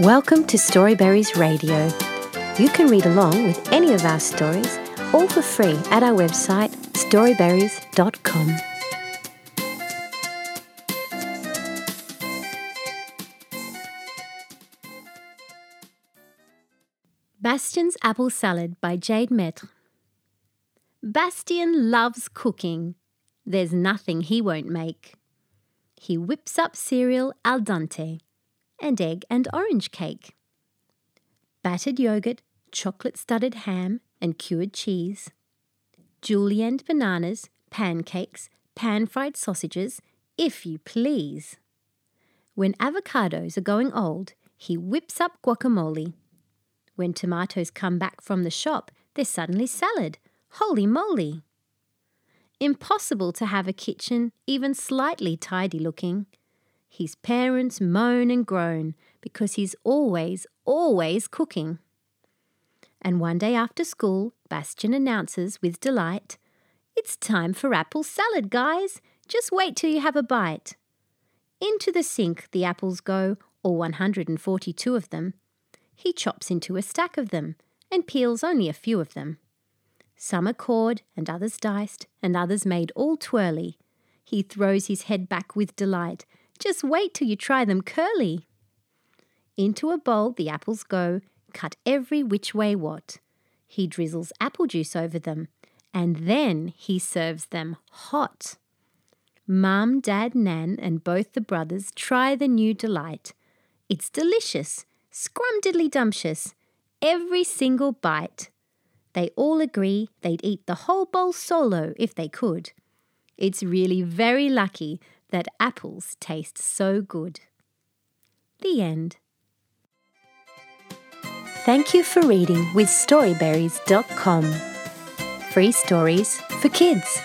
Welcome to Storyberries Radio. You can read along with any of our stories, all for free at our website storyberries.com. Bastien's Apple Salad by Jade Maître. Bastien loves cooking. There's nothing he won't make. He whips up cereal al dente and egg and orange cake, battered yogurt, chocolate studded ham, and cured cheese, Julienne bananas, pancakes, pan fried sausages, if you please. When avocados are going old, he whips up guacamole. When tomatoes come back from the shop, they're suddenly salad. Holy moly! Impossible to have a kitchen even slightly tidy looking. His parents moan and groan because he's always, always cooking. And one day after school, Bastien announces with delight, It's time for apple salad, guys. Just wait till you have a bite. Into the sink the apples go, all 142 of them. He chops into a stack of them and peels only a few of them. Some are cored and others diced and others made all twirly. He throws his head back with delight. Just wait till you try them curly. Into a bowl the apples go, cut every which way what. He drizzles apple juice over them, and then he serves them hot. Mum, Dad, Nan, and both the brothers try the new delight. It's delicious, scrumdiddly-dumptious, every single bite. They all agree they'd eat the whole bowl solo if they could. It's really very lucky that apples taste so good. The end. Thank you for reading with Storyberries.com. Free stories for kids.